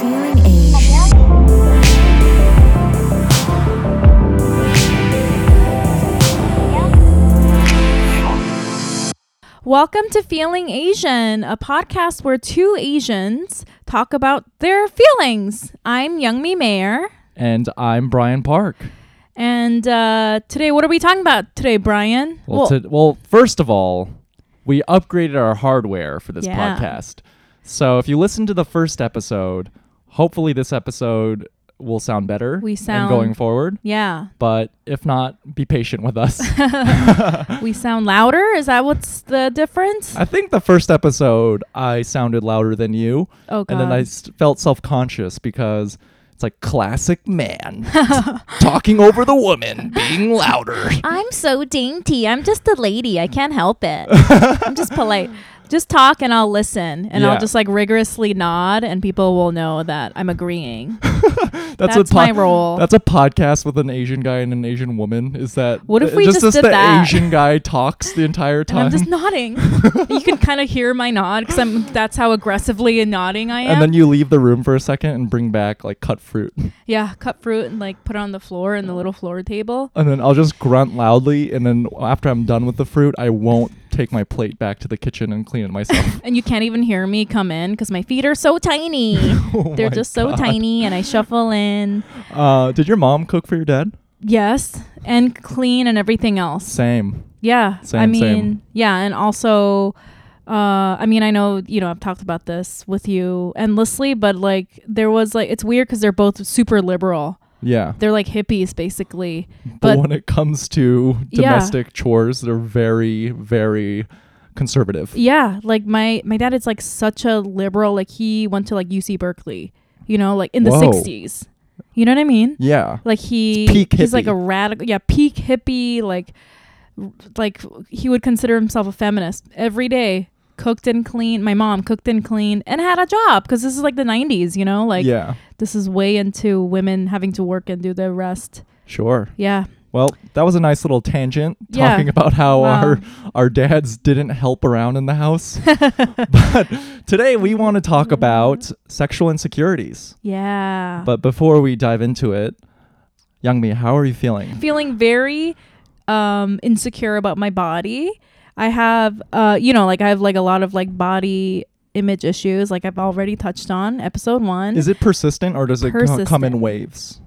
Feeling Asian. Welcome to Feeling Asian, a podcast where two Asians talk about their feelings. I'm Youngmi Mayer, And I'm Brian Park. and uh, today, what are we talking about today, Brian? Well, to, well, first of all, we upgraded our hardware for this Yeah. podcast. So if you listen to the first episode, hopefully this episode will sound better We and sound- going forward. yeah, But if not, be patient with us. we sound louder. Is that what's the difference? I think the first episode I sounded louder than you, Oh God! and then I st- felt self-conscious because it's like classic man talking over the woman, being louder. I'm so dainty. I'm just a lady. I can't help it. I'm just polite. Just talk and I'll listen and I'll just like rigorously nod and people will know that I'm agreeing. That's, That's a my role. That's a podcast with an Asian guy and an Asian woman. Is that What if we just as did the that? Asian guy talks the entire And time, I'm just nodding. you can kind of hear my nod because I'm. That's how aggressively nodding I am. and then you leave the room for a second and bring back like cut fruit, yeah, cut fruit and like put it on the floor in the little floor table. and then I'll just grunt loudly, and then after I'm done with the fruit, I won't take my plate back to the kitchen and clean it myself. And you can't even hear me come in because my feet are so tiny. Oh They're just so tiny, and I shuffle in. Uh, did your mom cook for your dad? Yes, and clean and everything else. Same. Yeah, I Same, mean, same. yeah, and also, uh, I mean, I know you know I've talked about this with you endlessly, but like there was like it's weird because they're both super liberal. Yeah. They're like hippies basically. But, But- when it comes to Yeah. domestic chores, they're very, very conservative. Yeah, like my my dad is like such a liberal. Like he went to like UC Berkeley, you know, like in the '60s. You know what I mean? Yeah. Like he peak he's like a radical, yeah, peak hippie. Like like he would consider himself a feminist every day. Cooked and clean. My mom cooked and cleaned and had a job because this is like the '90s. You know, like yeah. this is way into women having to work and do the rest. Sure. Yeah, Well, that was a nice little tangent Yeah. talking about how Wow. our our dads didn't help around in the house. but today we want to talk about sexual insecurities. yeah. But before we dive into it, Youngmi, how are you feeling? feeling very um insecure about my body. I have uh you know like I have like a lot of like body image issues like I've already touched on episode 1. Is it persistent or does it co- come in waves?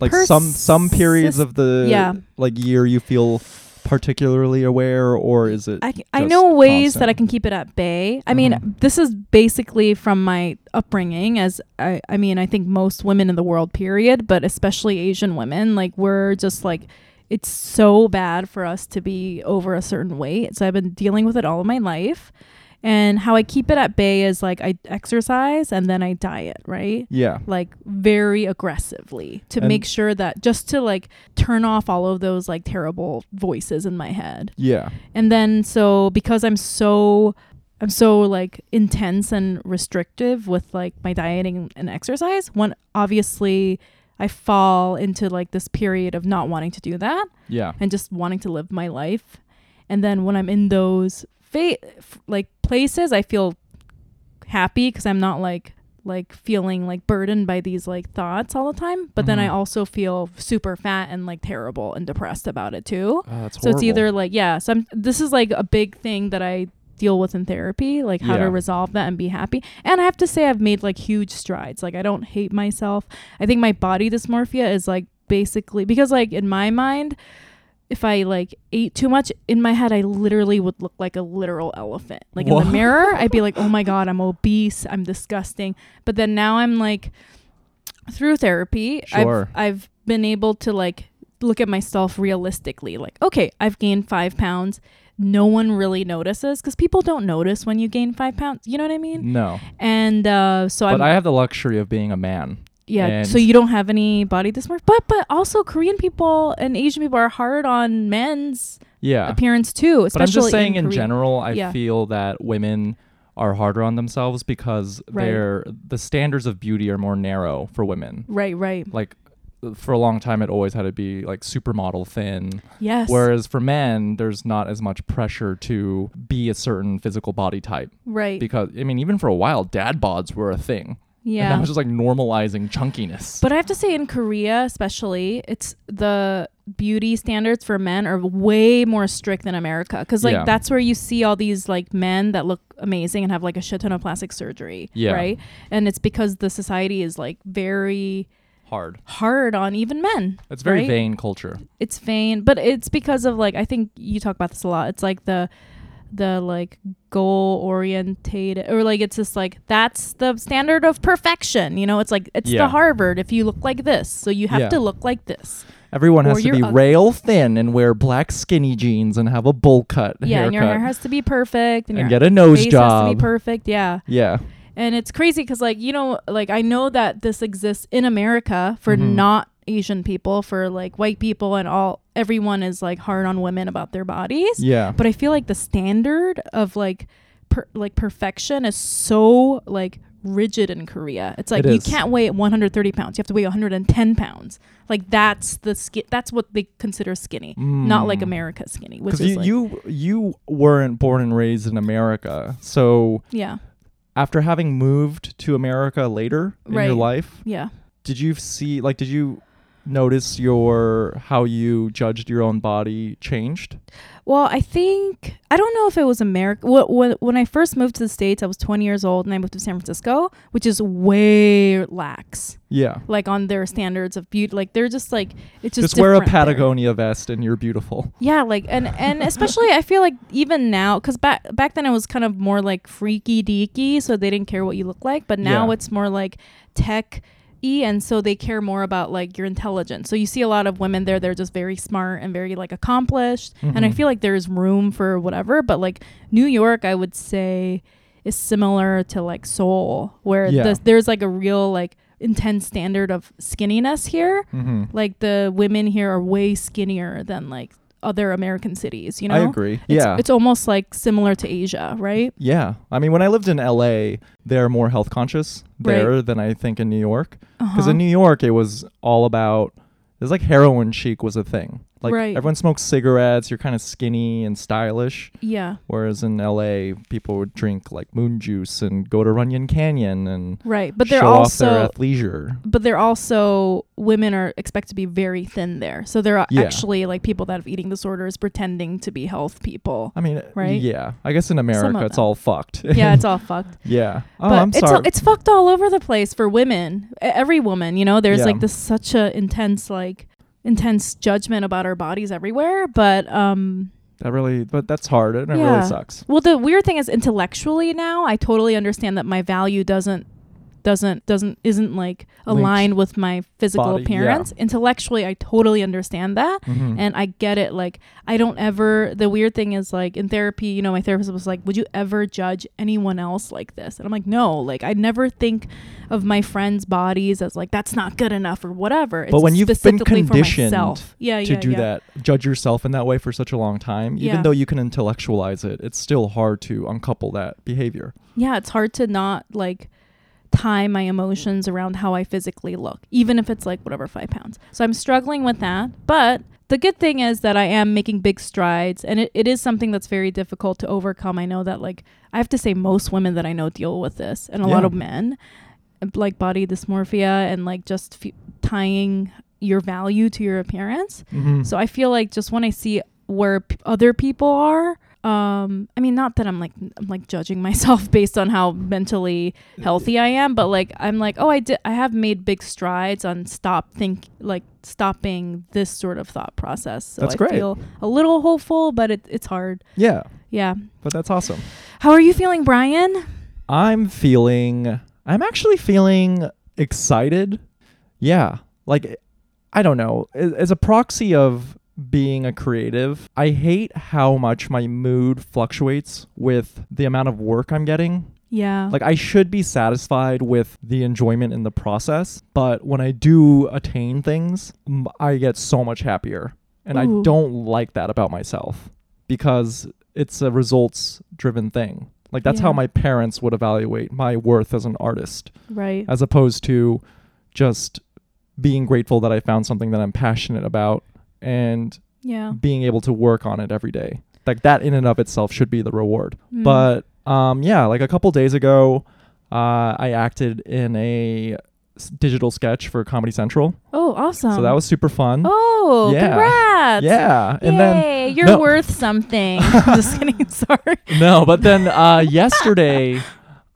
Like some some periods of the Yeah. like year you feel particularly aware or is it I, just know ways that I can keep it at bay. I mean, Mhm. this is basically from my upbringing as I I mean, I think most women in the world period, but especially Asian women, like we're just like it's so bad for us to be over a certain weight. So I've been dealing with it all of my life. And how I keep it at bay is like I exercise and then I diet, right? Yeah. Like very aggressively to And- make sure that just to like turn off all of those like terrible voices in my head. Yeah. And then so because I'm so I'm so like intense and restrictive with like my dieting and exercise, one obviously I fall into like this period of not wanting to do that Yeah. and just wanting to live my life. And then when I'm in those fa- f- like places, I feel happy because I'm not like like feeling like burdened by these like thoughts all the time. But then I Mhm. also feel super fat and like terrible and depressed about it too. Oh, So it's either like yeah, so I'm, this is like a big thing that I deal with in therapy, like how Yeah. to resolve that and be happy. And I have to say I've made like huge strides. Like I don't hate myself. I think my body dysmorphia is like basically because like in my mind if I like ate too much in my head, I literally would look like a literal elephant. Like in the mirror, I'd be like, "Oh my god, I'm obese. I'm disgusting." But then now I'm like, through therapy, Sure. I've I've been able to like look at myself realistically. Like, okay, I've gained five pounds. No one really notices because people don't notice when you gain five pounds. You know what I mean? No. And uh, so But I'm I have the luxury of being a man. yeah. So you don't have any body dysmorphia, but but also Korean people and Asian people are hard on men's Yeah. appearance too. But I'm just saying in, Korea. general, I Yeah. feel that women are harder on themselves because Right. they're the standards of beauty are more narrow for women. Right, right. Like for a long time it always had to be like supermodel thin. Yes. Whereas for men, there's not as much pressure to be a certain physical body type right. because I mean even for a while dad bods were a thing. And Yeah. now it's just like normalizing chunkiness. But I have to say, in Korea, especially, it's the beauty standards for men are way more strict than America. Because like Yeah. that's where you see all these like men that look amazing and have like a shit ton of plastic surgery. Yeah. Right. And it's because the society is like very Hard. hard on even men. It's very right? vain culture. It's vain, but it's because of like I think you talk about this a lot. It's like the the like goal orientated or like it's just like that's the standard of perfection you know it's like it's Yeah. the harvard if you look like this so you have Yeah. to look like this Everyone Or has to be ugly. rail thin and wear black skinny jeans and have a bowl cut yeah and your hair has to be perfect and, and your get a nose face has to be job. perfect yeah yeah. And it's crazy because like you know like i know that this exists in america for Mhm. not asian people for like white people and all everyone is like hard on women about their bodies Yeah. but I feel like the standard of like per, like perfection is so like rigid in Korea. It's like It you can't weigh 130 pounds. You have to weigh 110 pounds. Like that's the ski- That's what they consider skinny, not like Mm. America skinny, which you, like you you weren't born and raised in America, so yeah, after having moved to America later in Right. your life, yeah. did you see like did you notice your how you judged your own body changed? Well, I think I don't know if it was America. When when I first moved to the states, I was 20 years old, and I moved to San Francisco, which is way lax, Yeah. like on their standards of beauty. Like they're just like it's just Just, wear a different there. Patagonia vest and you're beautiful. Yeah, like and and especially I feel like even now because back back then it was kind of more like freaky deaky, so they didn't care what you look like. But now Yeah. it's more like tech y, and so they care more about like your intelligence. So you see a lot of women there; they're just very smart and very like accomplished. And I Mhm. feel like there's room for whatever. But like New York, I would say is similar to like Seoul, where Yeah. the, there's like a real like intense standard of skinniness here Mm-hmm. like the women here are way skinnier than like other American cities, you know? I agree. It's, yeah. It's almost like similar to Asia, right? yeah. I mean, when I lived in LA, they're more health conscious Right. there than I think in New York. Because Uh-huh. in New York, it was all about. It's like heroin chic was a thing. Like Right. everyone smokes cigarettes. You're kind of skinny and stylish. yeah, Whereas in LA, people would drink like moon juice and go to Runyon Canyon and right. But they're show off their also athleisure. but they're also women are expected to be very thin there. So they're uh, Yeah. actually like people that have eating disorders pretending to be health people. I mean, uh, Right? yeah. I guess in America, it's all fucked. yeah, it's all fucked. yeah. Oh, but I'm it's sorry. it's fucked all over the place for women. Every woman, you know, there's Yeah. like this such a intense like intense judgment about our bodies everywhere, but um that really, but that's hard. and It Yeah. really sucks. Well, the weird thing is intellectually now, I totally understand that my value doesn't doesn't doesn't isn't like aligned with my physical Body, yeah. appearance. Intellectually, I totally understand that. Mhm. And I get it. Like, I don't ever. The weird thing is, like, in therapy, you know, my therapist was like, Would you ever judge anyone else like this? And I'm like, No. Like, I never think of my friends' bodies as like, That's not good enough or whatever. It's But when you've been conditioned yeah, to yeah, do yeah. that, judge yourself in that way for such a long time, Yeah. even though you can intellectualize it, it's still hard to uncouple that behavior. yeah, it's hard to not like tie my emotions around how I physically look, even if it's like whatever, five pounds. So I'm struggling with that. But the good thing is that I am making big strides, and it, it is something that's very difficult to overcome. I know that, like, I have to say, most women that I know deal with this, and a lot of men, like body dysmorphia and like just f- tying your value to your appearance. Mm-hmm. So I feel like just when I see where p- other people are, um, I mean, not that I'm like I'm like judging myself based on how mentally healthy I am, but like I'm like, oh, I did, I have made big strides on stop think like stopping this sort of thought process. So That's I great. feel a little hopeful, but it, it's hard. yeah, Yeah. but that's awesome. How are you feeling, Brian? I'm feeling I'm actually feeling excited. Yeah. Like I don't know. As a proxy of being a creative, I hate how much my mood fluctuates with the amount of work I'm getting. Yeah. Like I should be satisfied with the enjoyment in the process, but when I do attain things, I get so much happier. And I don't like that about myself because it's a results driven thing. Like that's how my parents would evaluate my worth as an artist right. as opposed to just being grateful that I found something that I'm passionate about and yeah. being able to work on it every day. Like that in and of itself should be the reward. Mm. But um, yeah, like a couple days ago, Uh, I acted in a s- digital sketch for Comedy Central, Oh, awesome. so that was super fun. Oh, Yeah. congrats. yeah, and Yay, then you're no. worth something. Just kidding. Sorry. no, but then uh, yesterday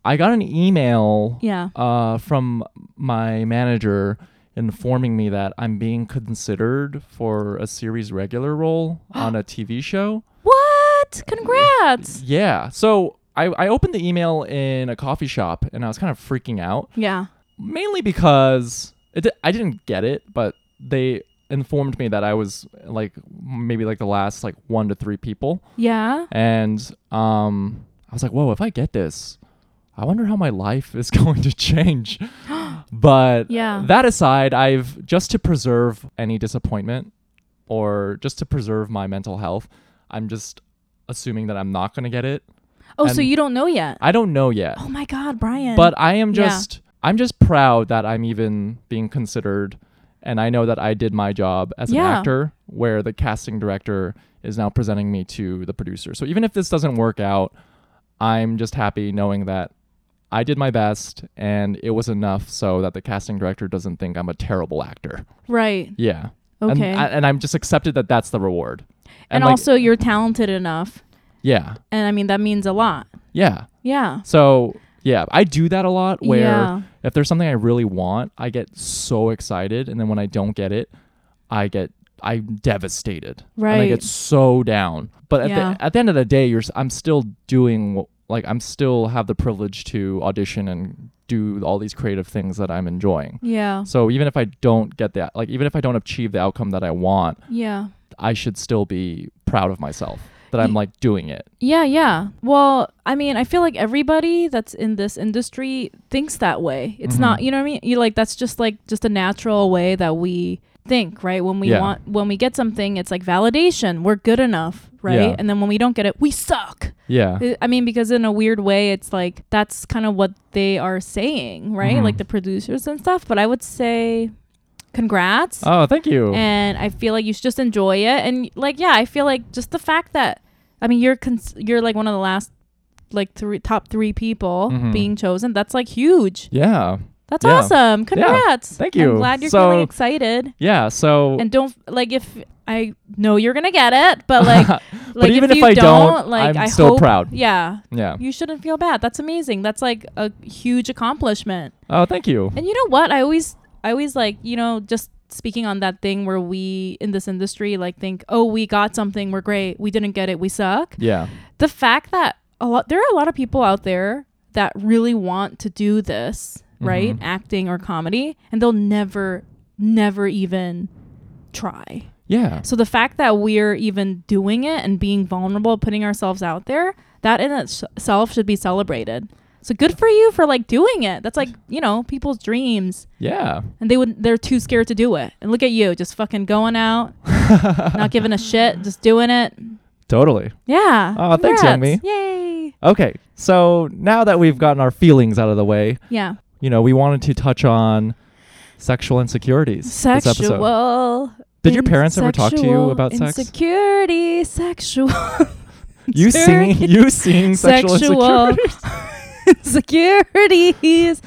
I got an email Yeah. uh, from my manager informing me that I'm being considered for a series regular role on a TV show. What? Congrats. Yeah. So I, I opened the email in a coffee shop and I was kind of freaking out, Yeah. mainly because it, di- I didn't get it, but they informed me that I was like maybe like the last like one to three people. Yeah. And um, I was like, whoa, if I get this, I wonder how my life is going to change. but Yeah. that aside, I've just to preserve any disappointment or just to preserve my mental health, I'm just assuming that I'm not going to get it. Oh, so you don't know yet? I don't know yet. oh my God, Brian. But I am Yeah. just I'm just proud that I'm even being considered and I know that I did my job as an actor where the casting director is now presenting me to the producer. So even if this doesn't work out, I'm just happy knowing that I did my best and it was enough so that the casting director doesn't think I'm a terrible actor. right. Yeah. Okay. And, I, and I'm just accepted that that's the reward. And, like, also, you're talented enough. yeah. And I mean, that means a lot. Yeah. Yeah. So, yeah, I do that a lot where yeah. if there's something I really want, I get so excited, and then when I don't get it, I get I'm devastated. Right. And I get so down. But at Yeah. the at the end of the day, you're I'm still doing like I'm still have the privilege to audition and do all these creative things that I'm enjoying. Yeah. So even if I don't get that, like even if I don't achieve the outcome that I want, Yeah. I should still be proud of myself that I'm like doing it. Yeah, yeah. Well, I mean, I feel like everybody that's in this industry thinks that way. It's Mhm. not, you know what I mean? You like that's just like just a natural way that we think, right? When we Yeah. want when we get something, it's like validation. We're good enough, right? Yeah. And then when we don't get it, we suck. Yeah. I- mean, because in a weird way, it's like that's kind of what they are saying, right? Mhm. Like the producers and stuff. But I would say, congrats. Oh, thank you. and I feel like you should just enjoy it. And like, yeah, I feel like just the fact that, I mean, you're cons- you're like one of the last, like three top three people Mhm. being chosen. That's like huge. yeah. That's Yeah. awesome. Congrats. Thank you. I'm glad you're So- feeling excited. Yeah. So And don't like if I know you're gonna get it, but like, like but even if, if, you I don't, don't, like I'm I still hope, proud. Yeah, Yeah. you shouldn't feel bad. That's amazing. That's like a huge accomplishment. Oh, thank you. And you know what? I always, I always like, you know, just speaking on that thing where we in this industry like think, oh, we got something, we're great. We didn't get it, we suck. Yeah. The fact that a lot, there are a lot of people out there that really want to do this, right? Mhm. Acting or comedy, and they'll never, never even try. Yeah. So the fact that we're even doing it and being vulnerable, putting ourselves out there, that in itself should be celebrated. So good for you for like doing it. That's like, you know, people's dreams. Yeah. And they would they're too scared to do it. And look at you, just fucking going out, not giving a shit, just doing it. Totally. Yeah. Oh, thanks, Congrats. Youngmi. Yay. Okay. So now that we've gotten our feelings out of the way, Yeah. You know, we wanted to touch on sexual insecurities this episode. Sexual. Did your parents ever talk to you about sex? Insecurity, sexual. You seeing you seeing sexual, Sexual. insecurities? insecurities.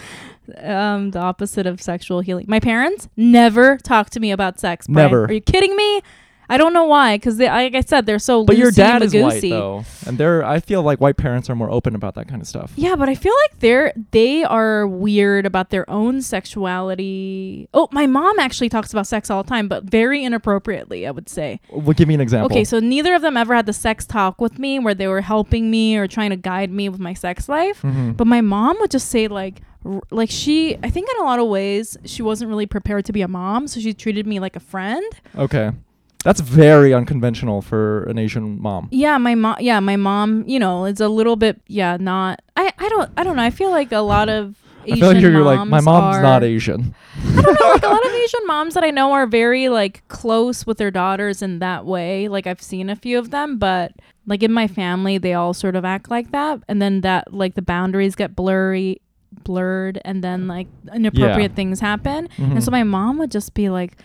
Um, the opposite of sexual healing. My parents never talked to me about sex. Brian. Never. Are you kidding me? I don't know why. Because like I said, they're so. But your dad is white though, and they're. I feel like white parents are more open about that kind of stuff. Yeah, but I feel like they're they are weird about their own sexuality. Oh, my mom actually talks about sex all the time, but very inappropriately, I would say. Well, give me an example. Okay, so neither of them ever had the sex talk with me where they were helping me or trying to guide me with my sex life. Mhm. But my mom would just say like like she I think in a lot of ways she wasn't really prepared to be a mom, so she treated me like a friend. okay, that's very unconventional for an Asian mom. Yeah, my mom yeah, my mom, you know, it's a little bit yeah, not I I don't I don't know. I feel like a lot of Asian I feel like you're like my moms are, not Asian. I don't know, like a lot of Asian moms that I know are very like close with their daughters in that way. Like I've seen a few of them, but like in my family, they all sort of act like that, and then that like the boundaries get blurry, blurred, and then like inappropriate things happen. Mhm. And so my mom would just be like,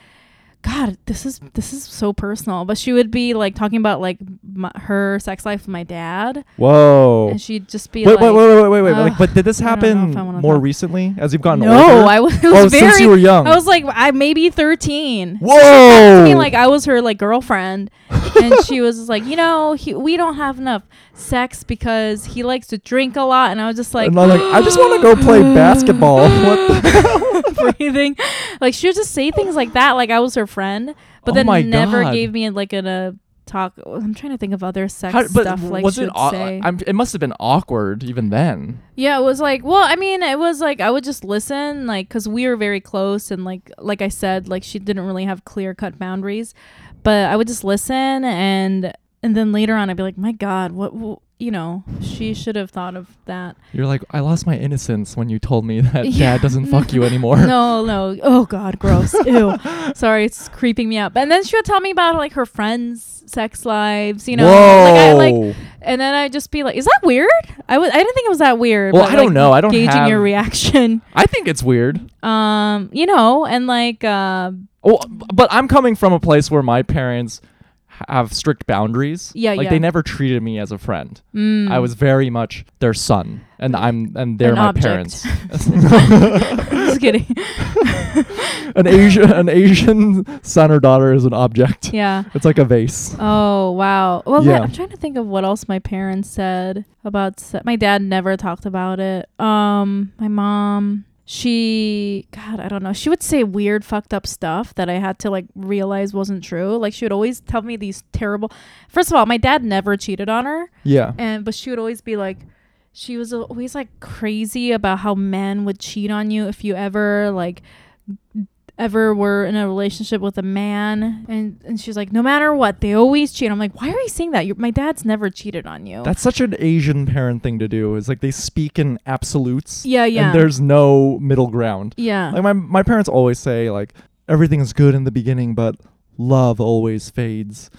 God, this is this is so personal. But she would be like talking about like my, her sex life with my dad, Whoa. and she'd just be Wait, like, wait, wait, wait, wait, wait. Ugh, like, but did this I don't know happen if I wanna more talk. recently as you've gotten No, older? No, I was, it oh, very. since you were young. I was like, I maybe thirteen. I Whoa. mean, like I was her like girlfriend, and she was like, you know, he, we don't have enough sex because he likes to drink a lot, and I was just like, and I'm like, I just want to go play basketball. What the breathing. Like she would just say things like that, like I was her friend, but Oh then never God. gave me like an, a talk. I'm trying to think of other sex How, but stuff. Like was she it? would Au- say. I'm, it must have been awkward even then. Yeah, it was like, well, I mean, it was like I would just listen, like, cause we were very close, and like, like I said, like she didn't really have clear cut boundaries, but I would just listen, and and then later on, I'd be like, my God, what, wh- you know, she should have thought of that. You're like, I lost my innocence when you told me that Yeah. dad doesn't fuck you anymore. no, no, oh God, gross, ew. Sorry, it's creeping me out. And then she would tell me about like her friends' sex lives, you know, Whoa. like I like, and then I'd just be like, is that weird? I was, I didn't think it was that weird. Well, but, I don't like, know. I don't gauging have- your reaction. I think it's weird. um you know and like uh Well, but I'm coming from a place where my parents have strict boundaries. Yeah, like yeah. they never treated me as a friend. mm, I was very much their son, and I'm and they're An my object. parents. just kidding an Asian an Asian son or daughter is an object. yeah It's like a vase. oh wow well Yeah. i'm trying to think of what else my parents said about se- my dad never talked about it um my mom she god i don't know. She would say weird fucked up stuff that i had to like realize wasn't true. Like she would always tell me these terrible first of all my dad never cheated on her. Yeah. and but she would always be like she was always like crazy about how men would cheat on you if you ever like ever were in a relationship with a man and and she's like no matter what they always cheat i'm like why are you saying that You're, my dad's never cheated on you That's such an Asian parent thing to do. Is like they speak in absolutes. yeah yeah And there's no middle ground. yeah Like my my parents always say like everything's good in the beginning, but love always fades.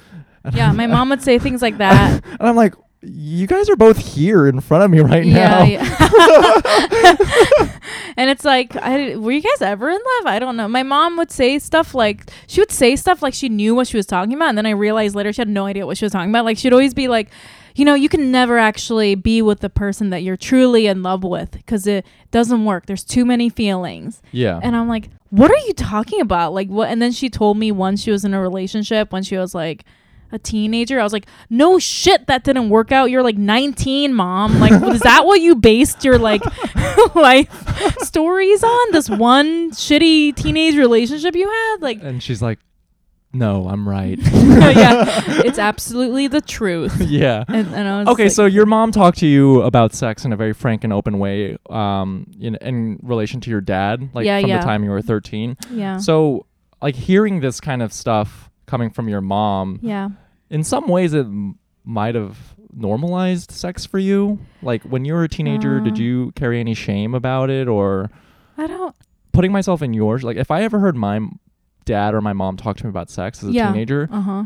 And yeah I'm- my mom would say things like that And I'm like, you guys are both here in front of me right now. yeah, yeah. and it's like, I, were you guys ever in love? I don't know. My mom would say stuff like, she would say stuff like she knew what she was talking about. And then I realized later she had no idea what she was talking about. Like, she'd always be like, you know, you can never actually be with the person that you're truly in love with because it doesn't work. There's too many feelings. Yeah. And I'm like, what are you talking about? Like, what? And then she told me once she was in a relationship when she was like a teenager. I was like, no shit, that didn't work out. You're like 19, mom. Like, is that what you based your like life stories on? This one shitty teenage relationship you had? Like, and she's like, no, I'm right. yeah, it's absolutely the truth. yeah. And, and I was Okay, like, so your mom talked to you about sex in a very frank and open way, um, in in relation to your dad, like Yeah, from yeah. the time you were 13. yeah, So, like hearing this kind of stuff coming from your mom, yeah. in some ways, it m- might have normalized sex for you. Like when you were a teenager, did Uh. you carry any shame about it, or I don't. putting myself in yours? Like if I ever heard my dad or my mom talk to me about sex as a Yeah. teenager, Uh huh.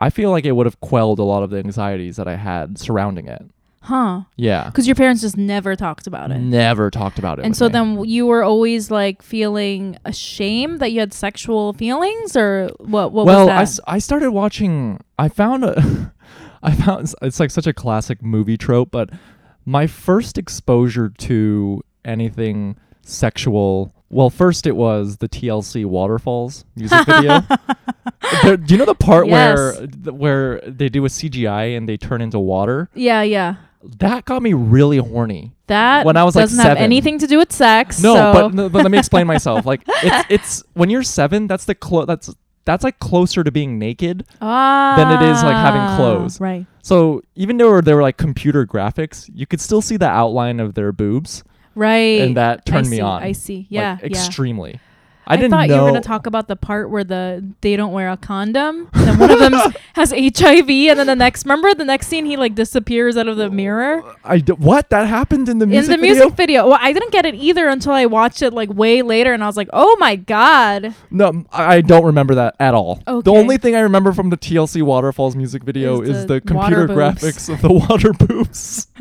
I feel like it would have quelled a lot of the anxieties that I had surrounding it. Huh. Yeah. Because your parents just never talked about it. Never talked about it. And so me. then you were always like feeling ashamed that you had sexual feelings, or what? What well, was I, that? s- I started watching. I found a. I found it's like such a classic movie trope, but my first exposure to anything sexual. Well, first it was the TLC Waterfalls music video. There- do you know the part where Yes. th- where they do a CGI and they turn into water? yeah, yeah. That got me really horny. That When I was, like, doesn't have seven. anything to do with sex. No, so- but no, but let me explain myself. Like it's it's when you're seven, that's the clo- that's that's like closer to being naked ah, than it is, like, having clothes. Right. So even though there were like computer graphics, you could still see the outline of their boobs, Right. and that I turned me see, on. I see. like, Yeah. yeah. extremely. I didn't thought know. you were going to talk about the part where the they don't wear a condom, and then one of them has HIV, and then the next, remember the next scene he like disappears out of the mirror I d- what that happened in the music in the video? music video. Well, I didn't get it either until I watched it like way later, and I was like, oh my god. No, I don't remember that at all. Okay. The only thing I remember from the TLC Waterfalls music video Is is, the the, computer graphics of the water boobs.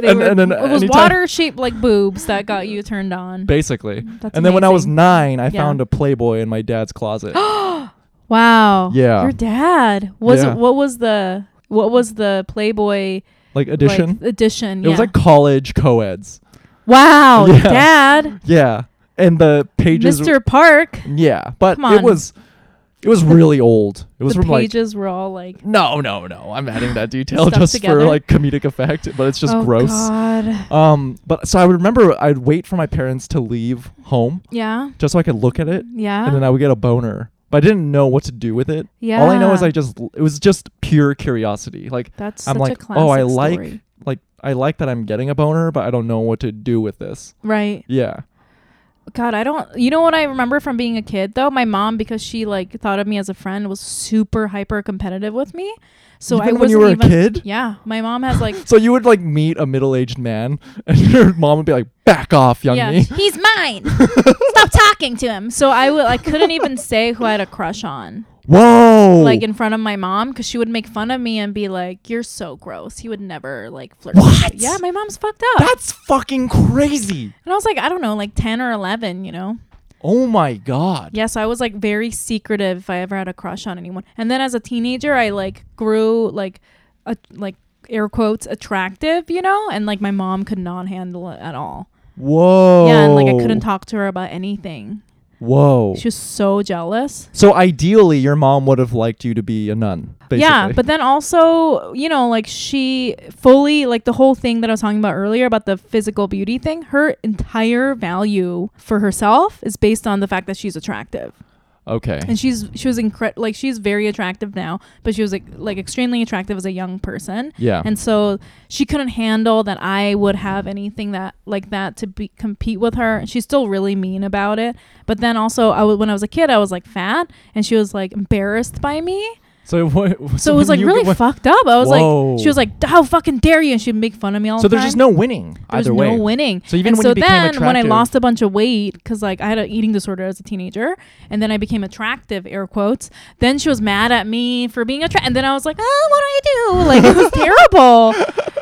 And- were, and then it was water shaped like boobs that got you turned on. Basically. That's and then when I was nine, I Yeah. found a Playboy in my dad's closet. Wow. Yeah. Your dad was Yeah. what was the what was the Playboy Like edition. like, edition? it yeah. was like college co-eds. wow, Yeah. dad, Yeah. And the pages Mr. Park. Yeah, but Come it was it was really old. It was the from like pages were all like No, no, no. I'm adding that detail Stuck just together? for like comedic effect, but it's just oh, gross. God. Um, but so I would remember I'd wait for my parents to leave home Yeah. just so I could look at it, Yeah. and then I would get a boner. But I didn't know what to do with it. yeah. All I know is I just it was just pure curiosity. Like That's I'm such like, a classic oh, I like story. like I like that I'm getting a boner, but I don't know what to do with this. Right. Yeah. God, I don't. You know what I remember from being a kid though? My mom, because she like thought of me as a friend, was super hyper competitive with me. So Even I when wasn't you were even. a kid. Yeah, my mom has like. So you would like meet a middle-aged man, and your mom would be like, "Back off, young yeah, me." he's mine. Stop talking to him. So I would. I couldn't even say who I had a crush on, Whoa! like in front of my mom, because she would make fun of me and be like, "You're so gross." He would never like flirt. with What? you. Yeah, my mom's fucked up. That's fucking crazy. and I was like, I don't know, like ten or eleven, you know. Oh my god. Yeah, so I was like very secretive if I ever had a crush on anyone. And then as a teenager, I like grew like a like air quotes attractive, you know, and like my mom could not handle it at all. Whoa. Yeah, and like I couldn't talk to her about anything. Whoa. She was so jealous. So ideally, your mom would have liked you to be a nun. Basically. Yeah, but then also, you know, like she fully like the whole thing that I was talking about earlier about the physical beauty thing, her entire value for herself is based on the fact that she's attractive. Okay. and she's she was incredible like she's very attractive now but she was like like extremely attractive as a young person Yeah. and so she couldn't handle that i would have anything that like that to be compete with her she's still really mean about it but then also I w- when i was a kid i was like fat and she was like embarrassed by me so what? so, it was like really fucked up i was Whoa. like she was like how fucking dare you and she'd make fun of me all So the time. So there's just no winning there either way. no winning. So even and when so you became then when I lost a bunch of weight because like I had an eating disorder as a teenager, and then I became attractive, air quotes. Then she was mad at me for being attractive, and then I was like, oh, what do I do? Like it was terrible.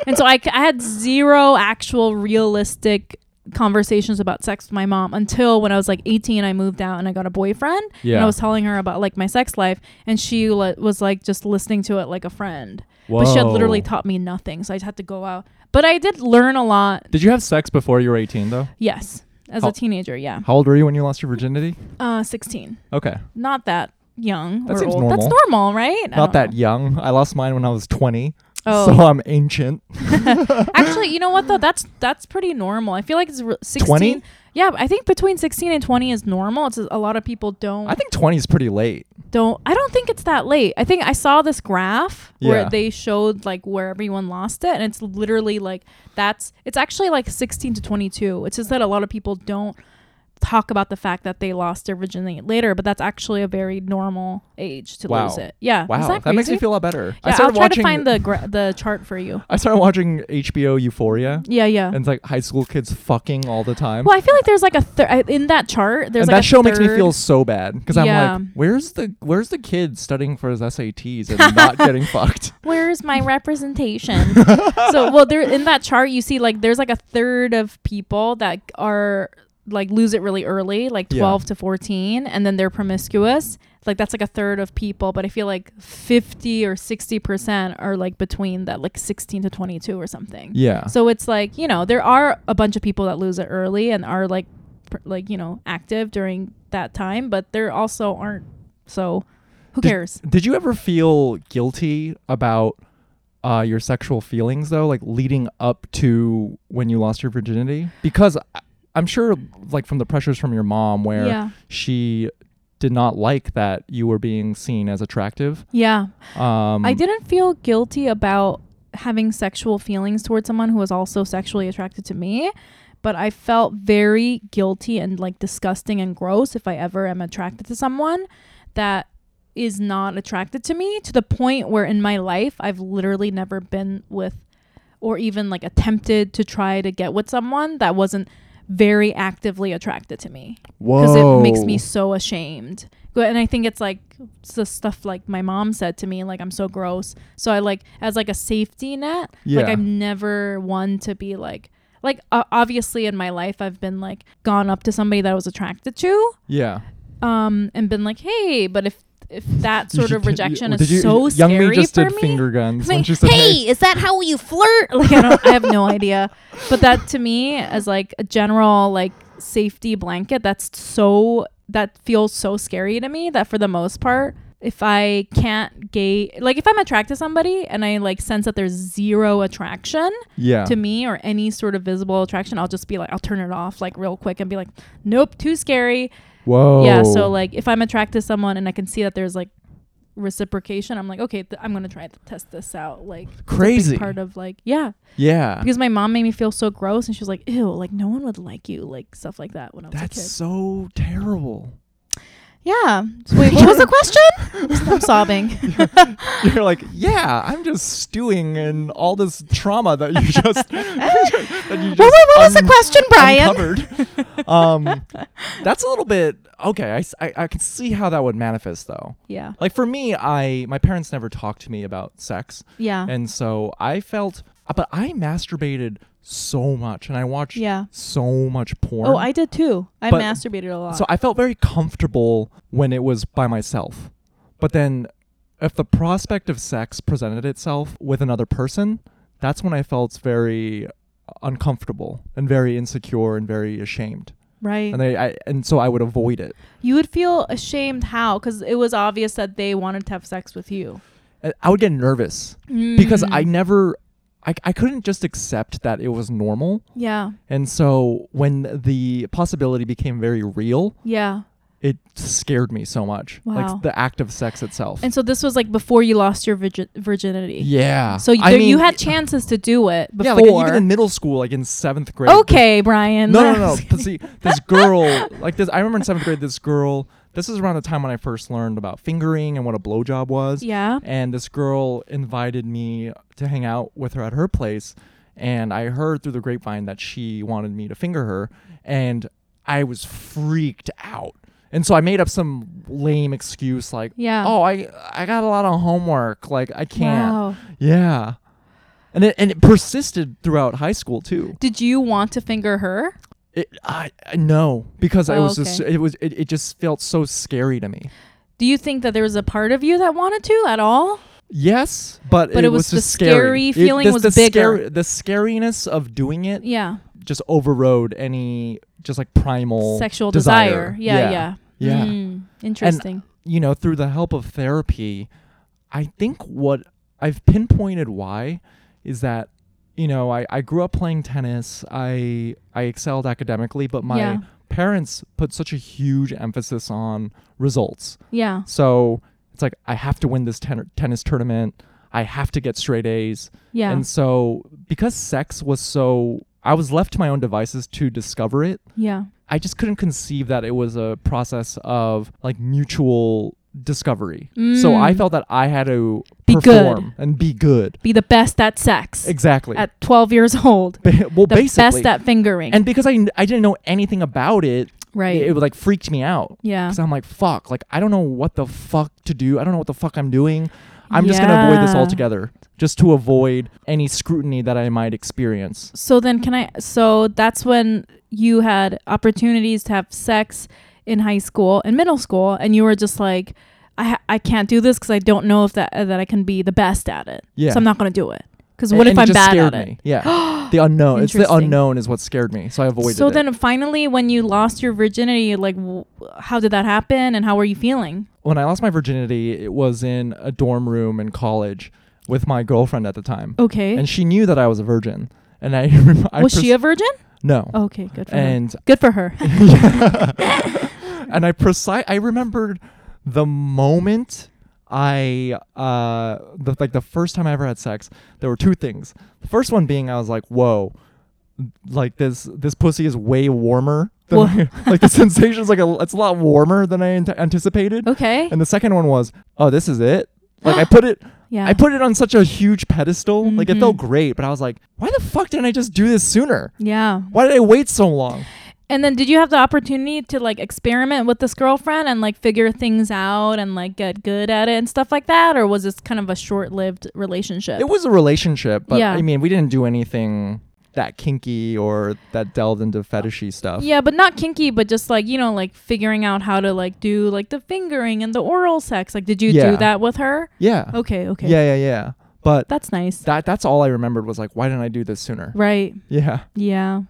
And so I, I had zero actual realistic conversations about sex with my mom until when I was like 18 I moved out and I got a boyfriend and Yeah. I was telling her about like my sex life and she li- was like just listening to it like a friend but she had literally taught me nothing so I had to go out but I did learn a lot Did you have sex before you were 18 though? Yes, as How- a teenager, yeah. How old were you when you lost your virginity? Uh, 16. Okay. Not that young That or seems old. That's normal. normal, right? Not that know. young. I lost mine when I was 20. Oh, So I'm ancient. actually, you know what though? That's that's pretty normal. I feel like it's re- 16. 20? Yeah, I think between 16 and 20 is normal. It's a lot of people don't I think 20 is pretty late. don't I don't think it's that late. I think I saw this graph where Yeah. they showed like where everyone lost it and it's literally like that's it's actually like 16 to 22. It's just that a lot of people don't talk about the fact that they lost their virginity later, but that's actually a very normal age to Wow. lose it. Yeah. Wow. That, that, makes me feel a lot better. I Yeah, I'll started try watching to find the gra- the chart for you. I started watching HBO Euphoria Yeah, yeah. and it's like high school kids fucking all the time. well, I feel like there's like a third in that chart. There's and like that show makes me feel so bad because I'm like, where's the where's the kid studying for his SATs and not getting fucked? Where's my representation? so, well, there in that chart you see like there's like a third of people that are like lose it really early, like Yeah. 12 to 14, and then they're promiscuous. Like that's like a third of people, but I feel like 50 or 60 percent are like between that, like 16 to 22 or something. Yeah. So it's like you know there are a bunch of people that lose it early and are like pr- like you know active during that time, but there also aren't. So who Did- cares? Did you ever feel guilty about uh, your sexual feelings though, like leading up to when you lost your virginity? Because I- I'm sure, like from the pressures from your mom, where Yeah. she did not like that you were being seen as attractive. Yeah. Um, I didn't feel guilty about having sexual feelings towards someone who was also sexually attracted to me, but I felt very guilty and like disgusting and gross if I ever am attracted to someone that is not attracted to me to the point where in my life I've literally never been with or even like attempted to try to get with someone that wasn't very actively attracted to me because it makes me so ashamed. And I think it's like it's the stuff like my mom said to me, like I'm so gross. So I like as like a safety net. yeah. Like I'm never one to be like like uh, obviously in my life I've been like gone up to somebody that I was attracted to, Yeah. um, and been like, hey, but if if that sort of rejection did is you- so Young scary me just for did me. finger guns when she said, hey, "Hey." is that how you flirt? Like, I, don't, I have no idea. But that to me, as like a general like safety blanket, that's so that feels so scary to me that for the most part, if I can't gauge, like if I'm attracted to somebody and I like sense that there's zero attraction Yeah. to me or any sort of visible attraction, I'll just be like, I'll turn it off like real quick and be like, nope, too scary. Whoa. Yeah. So like if I'm attracted to someone and I can see that there's like reciprocation, I'm like, okay, th- I'm gonna try to test this out. Like Crazy. part of like yeah, Yeah. because my mom made me feel so gross and she was like, ew, like no one would like you, like stuff like that when I was That's a kid. so terrible. Yeah. Wait, what was the question? I'm sobbing. You're like, yeah, I'm just stewing in all this trauma that you just that you just What, what, what was the question, Brian? Um, that's a little bit okay. I I can see how that would manifest though. Yeah. Like for me, I my parents never talked to me about sex, Yeah. and so I felt, uh, but I masturbated so much, and I watched Yeah. so much porn. Oh, I did too. I But- masturbated a lot. So I felt very comfortable when it was by myself. But then if the prospect of sex presented itself with another person, that's when I felt very uncomfortable and very insecure and very ashamed. Right. And I, I and so I would avoid it. you would feel ashamed how? Because it was obvious that they wanted to have sex with you. I would get nervous because I Mm. never I, I couldn't just accept that it was normal. Yeah. And so when the possibility became very real, Yeah. It scared me so much. Wow. Like the act of sex itself. And so this was like before you lost your virgi- virginity. yeah. So there, you had chances to do it before. Yeah, like even in middle school, like in seventh grade. okay, Brian. No, no, no. But see, this girl, like this, I remember in seventh grade, this girl. This is around the time when I first learned about fingering and what a blowjob was. yeah. And this girl invited me to hang out with her at her place, and I heard through the grapevine that she wanted me to finger her, and I was freaked out. And so I made up some lame excuse like, Yeah. "Oh, I I got a lot of homework. Like I can't." Wow. Yeah. And it and it persisted throughout high school too. Did you want to finger her? It I, I no because I Oh, was just okay. it was it, it just felt so scary to me. Do you think that there was a part of you that wanted to at all? Yes, but, But it was the just scary. feeling was the bigger. Scary, the scariness of doing it Yeah. just overrode any just like primal Sexual desire. desire. Yeah, yeah. Yeah. Mm, interesting. You know, through the help of therapy, I think what I've pinpointed why is that you know I, I grew up playing tennis. I I excelled academically, but my Yeah. parents put such a huge emphasis on results. yeah. So it's like I have to win this ten- tennis tournament. I have to get straight A's. Yeah. And so because sex was so I was left to my own devices to discover it. yeah. I just couldn't conceive that it was a process of like mutual discovery. So I Mm. felt that I had to Be good. and be good. Be the best at sex Exactly. at 12 years old. Ba- well, The basically. best at fingering. and because I, I didn't know anything about it, right. it, it like freaked me out. yeah. Because I'm like, fuck, like I don't know what the fuck to do. I don't know what the fuck I'm doing. I'm just gonna avoid this altogether, just to avoid any scrutiny that I might experience. So then can I so that's when you had opportunities to have sex in high school and middle school and you were just like I I can't do this cuz I don't know if that that I can be the best at it. Yeah. So I'm not going to do it. And- what if and it I'm bad at it? me. Yeah, the unknown. It's the unknown is what scared me, so I avoided So it. then finally when you lost your virginity like w- how did that happen and how were you feeling? when I lost my virginity, it was in a dorm room in college with my girlfriend at the time, Okay. and she knew that I was a virgin. And I, I was she a virgin? no? Okay, good for her. and Good for her. and I precise I remembered the moment I uh the like the first time I ever had sex, there were two things. The first one being I was like, whoa, like this this pussy is way warmer. Than I- like the sensation is like a it's a lot warmer than I ant- anticipated. Okay. And the second one was, oh, this is it. Like I put it Yeah. I put it on such a huge pedestal. Like it felt great, but I was like, why the fuck didn't I just do this sooner? yeah. Why did I wait so long? And then did you have the opportunity to like experiment with this girlfriend and like figure things out and like get good at it and stuff like that or was this kind of a short-lived relationship? It was a relationship, but Yeah. I mean, we didn't do anything that kinky or that delved into fetishy stuff. Yeah, but not kinky, but just like, you know, like figuring out how to like do like the fingering and the oral sex. Like did you Yeah. do that with her? Yeah. Okay, okay. Yeah, yeah, yeah. But That's nice. that that's all I remembered was like, why didn't I do this sooner? right. Yeah. Yeah.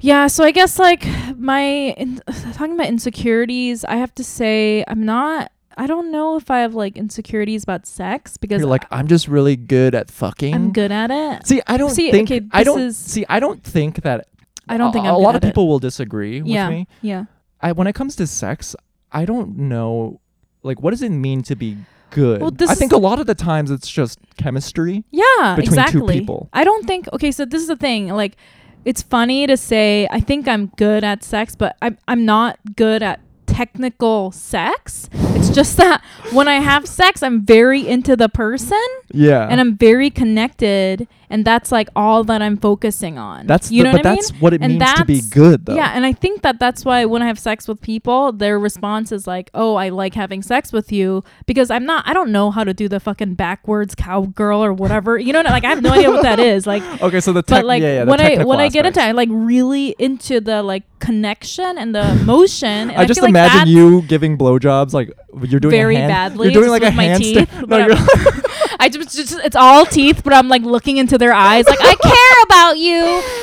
Yeah, so I guess like my in, talking about insecurities, I have to say I'm not I don't know if I have like insecurities about sex because You're like, I'm just really good at fucking. I'm good at it. See, I don't See, think okay, I this don't is- see. I don't think that. I don't think a, I'm a good lot of at it. people will disagree with yeah. me. Yeah. I when it comes to sex, I don't know. Like, what does it mean to be good? Well, this I is think a lot of the times it's just chemistry. Yeah, between two exactly. people. I don't think okay, so this is the thing. Like it's funny to say I think I'm good at sex, but I'm I'm not good at technical sex. It's just that when I have sex, I'm very into the person Yeah, and I'm very connected and that's like all that I'm focusing on. that's you the, know but what I mean? that's what it And means to be good, though. Yeah, and I think that that's why when I have sex with people, their response is like, "Oh, I like having sex with you," because I'm not, I don't know how to do the fucking backwards cowgirl or whatever. You know, like I have no idea what that is. Like, Okay, so the tech, but like yeah, yeah, the when I when I get into, like really into the like connection and the motion. And I just feel like imagine that's you giving blowjobs like you're doing very hand, badly. You're doing like a with my handstand. teeth. No, I just, just it's all teeth, but I'm like looking into their eyes, like I care about you,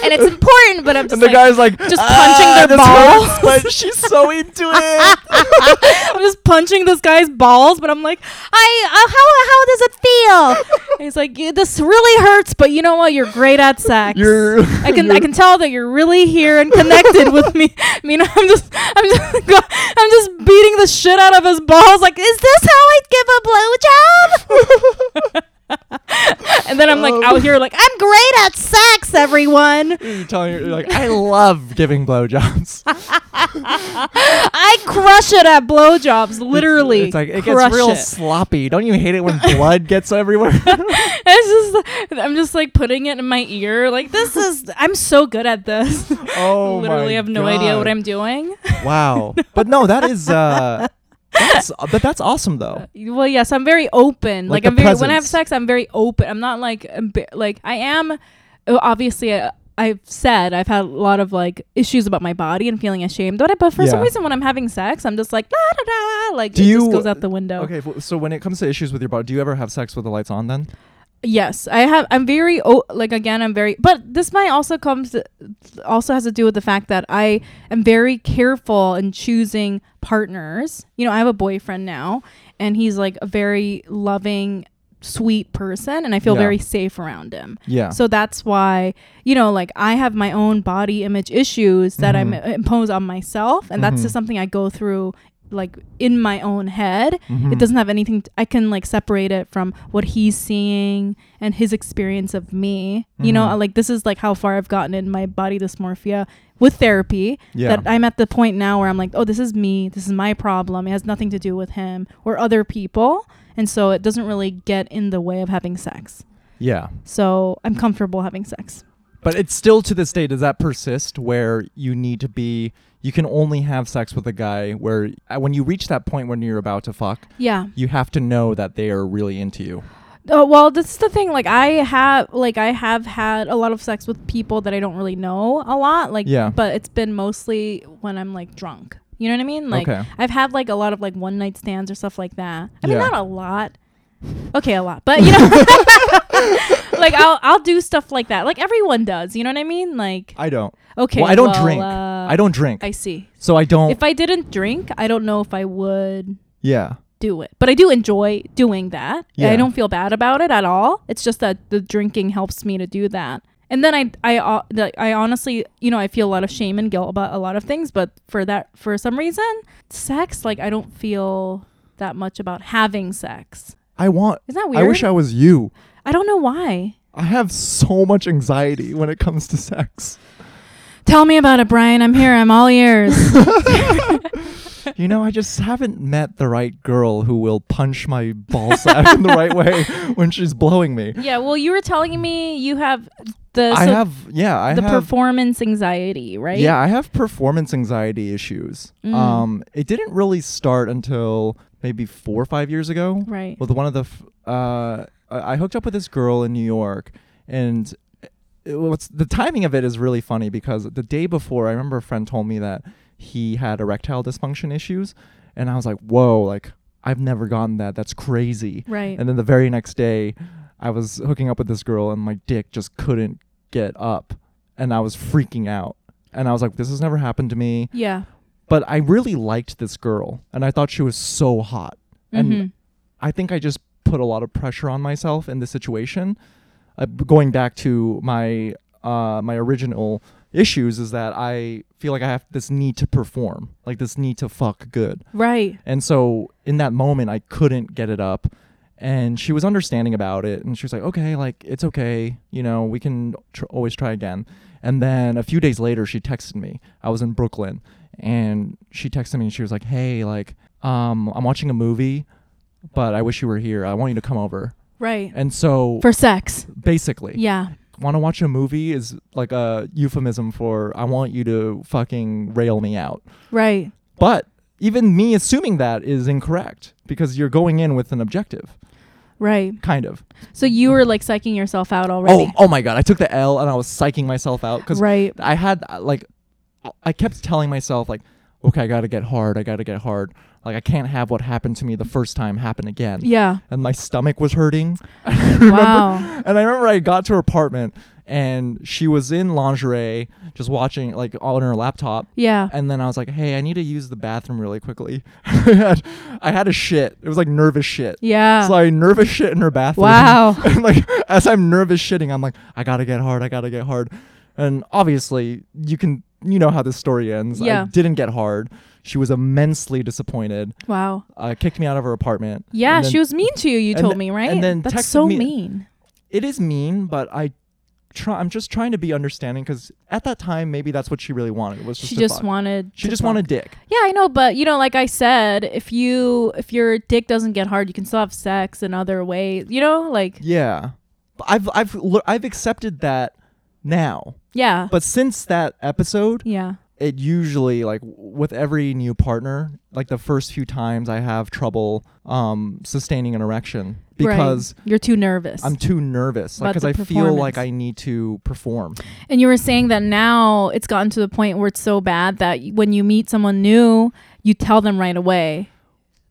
and it's important. But I'm just and the like, guy's like just "Ah, punching their balls." hurts," but she's so into it. I'm just punching this guy's balls, but I'm like, I uh, how how does it feel? And he's like, "Yeah, this really hurts, but you know what? You're great at sex. You're I can I can tell that you're really here and connected with me. I mean, I'm just I'm just I'm just beating the shit out of his balls. Like, is this how I give a blowjob? and then I'm like Um. out here, like I'm great at sex, everyone. You're telling her you're like I love giving blowjobs. I crush it at blowjobs, literally. it's, like it gets real it. sloppy. Don't you hate it when blood gets everywhere? It's just I'm just like putting it in my ear. Like this is I'm so good at this. oh, Literally my have no idea what I'm doing. Wow, but no, that is uh, that's but that's awesome though. Well, yes, I'm very open. Like Like, I'm very when I have sex, I'm very open. I'm not like like I am. uh, Obviously, uh, I've said I've had a lot of like issues about my body and feeling ashamed about it. But for some reason, when I'm having sex, I'm just like da da da. Like Do it you- just goes out the window. Okay, so when it comes to issues with your body, do you ever have sex with the lights on? Then Yes, I have. I'm very o- like again. I'm very, but this might also comes to, also has to do with the fact that I am very careful in choosing partners. You know, I have a boyfriend now, and he's like a very loving, sweet person, and I feel Yeah. very safe around him. yeah, So that's why you know, like I have my own body image issues that I'm Mhm. impose on myself, and that's Mhm. just something I go through like in my own head Mhm. it doesn't have anything t- i can like separate it from what he's seeing and his experience of me you know Mhm. like this is like how far i've gotten in my body dysmorphia with therapy Yeah. that i'm at the point now where i'm like oh this is me this is my problem it has nothing to do with him or other people and so it doesn't really get in the way of having sex yeah. so i'm comfortable having sex But it's still to this day. Does that persist where you need to be? You can only have sex with a guy where uh, when you reach that point when you're about to fuck, yeah you have to know that they are really into you. Oh well, this is the thing. Like I have, like I have had a lot of sex with people that I don't really know a lot. Like, Yeah. But it's been mostly when I'm like drunk. You know what I mean? Like Okay. I've had like a lot of like one night stands or stuff like that. I mean, Yeah. not a lot. Okay, a lot, but you know, like I'll I'll do stuff like that. Like everyone does. You know what I mean? Like I don't. okay, well, I don't well, drink. uh, I don't drink. I see. so I don't. If I didn't drink, I don't know if I would yeah. do it. But I do enjoy doing that. Yeah. I don't feel bad about it at all. It's just that the drinking helps me to do that. And then I I uh, the- I honestly, you know, I feel a lot of shame and guilt about a lot of things, but for that for some reason, sex like I don't feel that much about having sex. I want. Isn't that weird? I wish I was you. I don't know why. I have so much anxiety when it comes to sex. Tell me about it, Brian. I'm here. I'm all ears. You know, I just haven't met the right girl who will punch my ball sack in the right way when she's blowing me. yeah, well, you were telling me you have the I so have, yeah, I the have. performance anxiety, right? Yeah, I have performance anxiety issues. Mm. Um, it didn't really start until maybe four or five years ago. Right. With one of the, f- uh, I I hooked up with this girl in New York, and it, what's the timing of it is really funny because the day before, I remember a friend told me that he had erectile dysfunction issues, and I was like, "Whoa!" Like I've never gotten that. That's crazy. Right. And then the very next day, I was hooking up with this girl, and my dick just couldn't get up, and I was freaking out. And I was like, "This has never happened to me." yeah. But I really liked this girl, and I thought she was so hot. And Mhm. I think I just put a lot of pressure on myself in this situation. Uh, going back to my uh, my original issues is that I feel like I have this need to perform, like this need to fuck good. Right. And so in that moment, I couldn't get it up. And she was understanding about it. And she was like, okay, like, it's okay. You know, we can tr- always try again. And then a few days later, she texted me. I was in Brooklyn. And she texted me and she was like, hey, like, um, I'm watching a movie, but I wish you were here. I want you to come over. Right. And so For sex. basically, Yeah. want to watch a movie is like a euphemism for I want you to fucking rail me out. Right. But even me assuming that is incorrect because you're going in with an objective, Right. kind of. So you were like psyching yourself out already. Oh, oh my god! I took the L and I was psyching myself out because right. I had uh, like, I kept telling myself like, okay, I gotta get hard. I gotta get hard. Like I can't have what happened to me the first time happen again. Yeah. And my stomach was hurting. Remember- Wow. And I remember I got to her apartment and she was in lingerie, just watching like on her laptop. Yeah. And then I was like, "Hey, I need to use the bathroom really quickly." I, had, I had a shit. It was like nervous shit. Yeah. So I nervous shit in her bathroom. Wow. and like as I'm nervous shitting, I'm like, "I gotta get hard. I gotta get hard." And obviously, you can you know how this story ends. Yeah. I didn't get hard. She was immensely disappointed. wow. Uh, kicked me out of her apartment. Yeah, then- she was mean to you. You told th- me, right? and then That's so me- mean. It is mean, but I. Try, I'm just trying to be understanding because at that time maybe that's what she really wanted was just She just fuck. wanted. she just fuck. wanted dick. Yeah, I know, but you know, like I said, if you if your dick doesn't get hard, you can still have sex in other ways. You know, like Yeah, I've I've I've accepted that now. yeah, But since that episode, yeah, it usually like with every new partner, like the first few times, I have trouble um sustaining an erection because right. you're too nervous. I'm too nervous. Because the I feel like. I need to perform. and you were saying that now it's gotten to the point where it's so bad that when you meet someone new, you tell them right away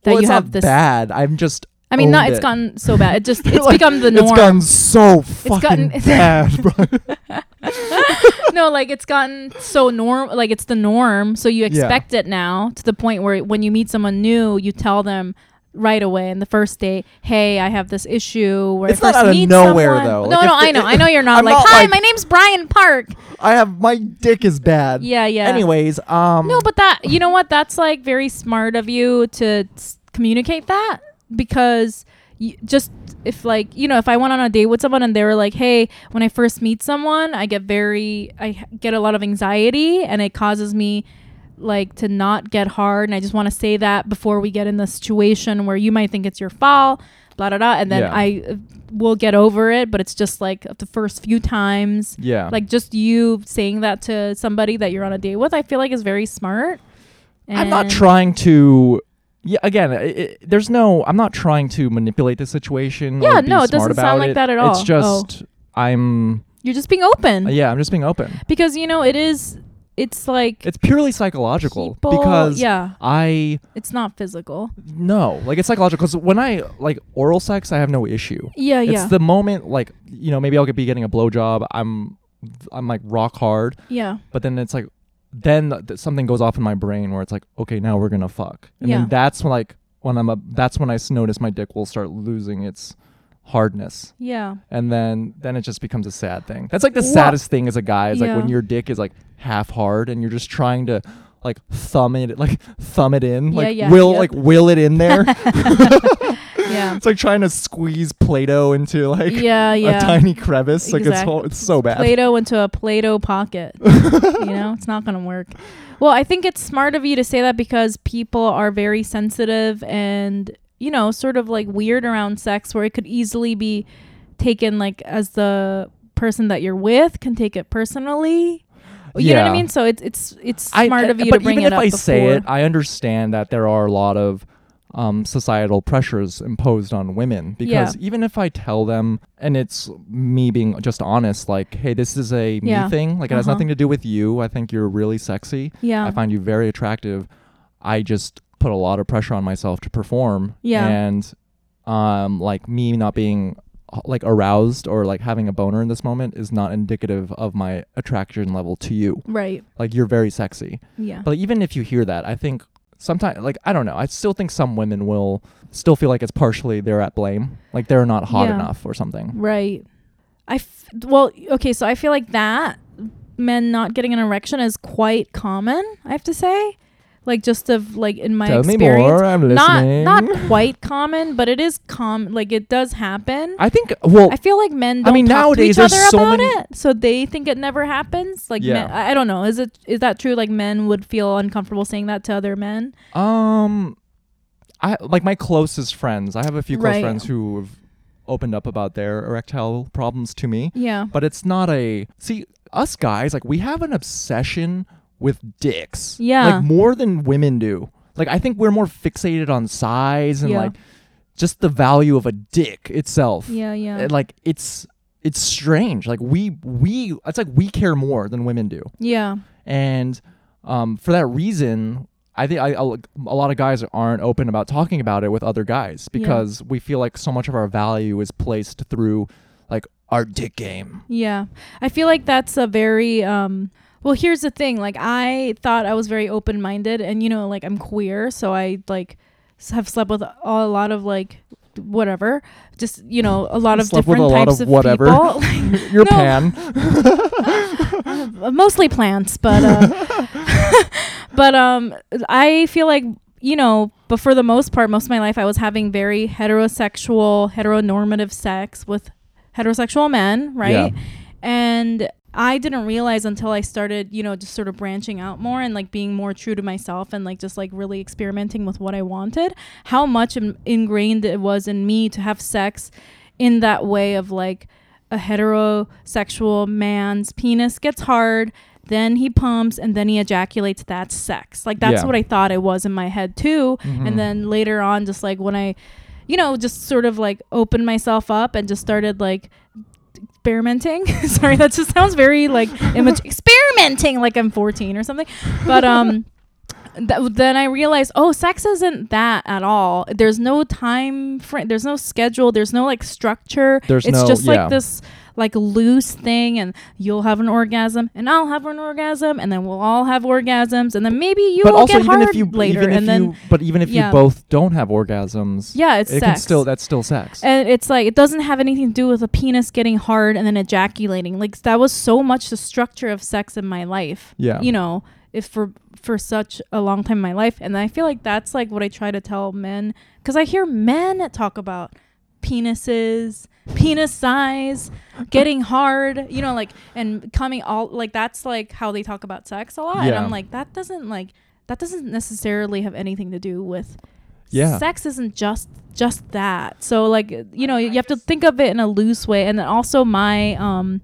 that well, you have this. bad. I'm just. I mean, not it's it. gotten so bad. It just it's Like, become the norm. It's gotten so fucking gotten- bad, bro. no, like it's gotten so norm, like it's the norm. So you expect it now to the point where when you meet someone new, you tell them right away in the first date, "Hey, I have this issue." Where It's I not out of nowhere, someone. though. No, Like, no, I know, I know you're not I'm like, not "Hi, like- my name's Brian Park." I have my dick is bad. Yeah, yeah. Anyways, um. no, but that you know what? That's like very smart of you to s- communicate that because you just if like you know if I went on a date with someone and they were like, "Hey, when I first meet someone, I get very i get a lot of anxiety and it causes me like to not get hard and I just want to say that before we get in the situation where you might think it's your fault, blah blah blah, and then Yeah. I uh, will get over it, but it's just like the first few times yeah. like just you saying that to somebody that you're on a date with i feel like is very smart I'm not trying to. Yeah, again, i i there's no. I'm not trying to manipulate the situation. Yeah, or be no, it doesn't sound like it. that at all. It's just I'm. you're just being open uh, yeah, I'm just being open. because you know it is it's like It's purely psychological people because yeah I it's not physical no like it's psychological because when I like oral sex, I have no issue. yeah It's yeah It's the moment like you know maybe I'll be getting a blowjob. I'm I'm like rock hard, yeah but then it's like then th- something goes off in my brain where it's like okay now we're gonna fuck, and Yeah. then that's when like when I'm a that's when I s- notice my dick will start losing its hardness. yeah and then then it just becomes a sad thing. That's like the saddest thing as a guy is like when yeah. your dick is like half hard and you're just trying to like thumb it like thumb it in Yeah, like yeah, will yep. like will it in there. yeah it's like trying to squeeze play-doh into like yeah yeah a tiny crevice. Like it's whole, it's so bad. Play-Doh into a Play-Doh pocket. you know, it's not going to work. Well, I think it's smart of you to say that because people are very sensitive and, you know, sort of like weird around sex where it could easily be taken like as the person that you're with can take it personally. You know what I mean? So it's it's it's smart I- of you to bring even it if up I before. say it, I understand that there are a lot of um, societal pressures imposed on women because even if I tell them and it's me being just honest like hey this is a me Yeah. thing like it has Uh-huh. nothing to do with you I think you're really sexy Yeah. I find you very attractive I just put a lot of pressure on myself to perform Yeah. and um like me not being uh, like aroused or like having a boner in this moment is not indicative of my attraction level to you right. like you're very sexy Yeah. but even if you hear that, I think sometimes, like, I don't know, I still think some women will still feel like it's partially they're at blame. Like they're not hot Yeah. enough or something. Right. I f- well, okay, so I feel like that men not getting an erection is quite common. I have to say, like just of like in my Tell me experience, more. I'm not listening. not quite common, but it is com like it does happen. I think, well, I feel like men don't mean, talk nowadays to each there's other so about many- it, so they think it never happens. Like, Yeah. men, I I don't know. Is it is that true? Like, men would feel uncomfortable saying that to other men. um, I like my closest friends. I have a few close Right. friends who have opened up about their erectile problems to me, Yeah. but it's not a see us guys like we have an obsession with dicks. Yeah. like more than women do. Like I think we're more fixated on size and Yeah. like just the value of a dick itself. Yeah. Yeah. Like it's it's strange like we we it's like we care more than women do yeah. and um for that reason i think I, a a lot of guys aren't open about talking about it with other guys Yeah. because we feel like so much of our value is placed through like our dick game Yeah. I feel like that's a very um well here's the thing like I thought I was very open minded and you know like I'm queer so I like have slept with a, lot of like whatever. Just you know a lot of Slept with different a lot types of of, whatever. people. You're pan. Mostly plants but uh but um I feel like you know but for the most part most of my life I was having very heterosexual heteronormative sex with heterosexual men right? Yeah. and I didn't realize until I started, you know, just sort of branching out more and like being more true to myself and like just like really experimenting with what I wanted, how much in- ingrained it was in me to have sex in that way of like a heterosexual man's penis gets hard, then he pumps and then he ejaculates. That's sex. Like that's Yeah. what I thought it was in my head too. Mhm. And then later on, just like when I, you know, just sort of like opened myself up and just started like experimenting. Sorry, that just sounds very like image experimenting like I'm 14 or something. But um th- then I realized, oh, sex isn't that at all. There's no time frame. There's no schedule. There's no like structure. There's it's no- just yeah. like this like loose thing and you'll have an orgasm and I'll have an orgasm and then we'll all have orgasms and then maybe you but will also get even hard if you later even if and then you but even if yeah. you both don't have orgasms yeah it's it sex. can still that's still sex. And it's like it doesn't have anything to do with a penis getting hard and then ejaculating. Like that was so much the structure of sex in my life yeah. you know if for for such a long time in my life. And i feel like that's like what i try to tell men because i hear men talk about penises penis size getting hard you know like and coming all like that's like how they talk about sex a lot. And i'm like that doesn't like that doesn't necessarily have anything to do with Yeah. sex isn't just just that. So like you know you have to think of it in a loose way. And then also my um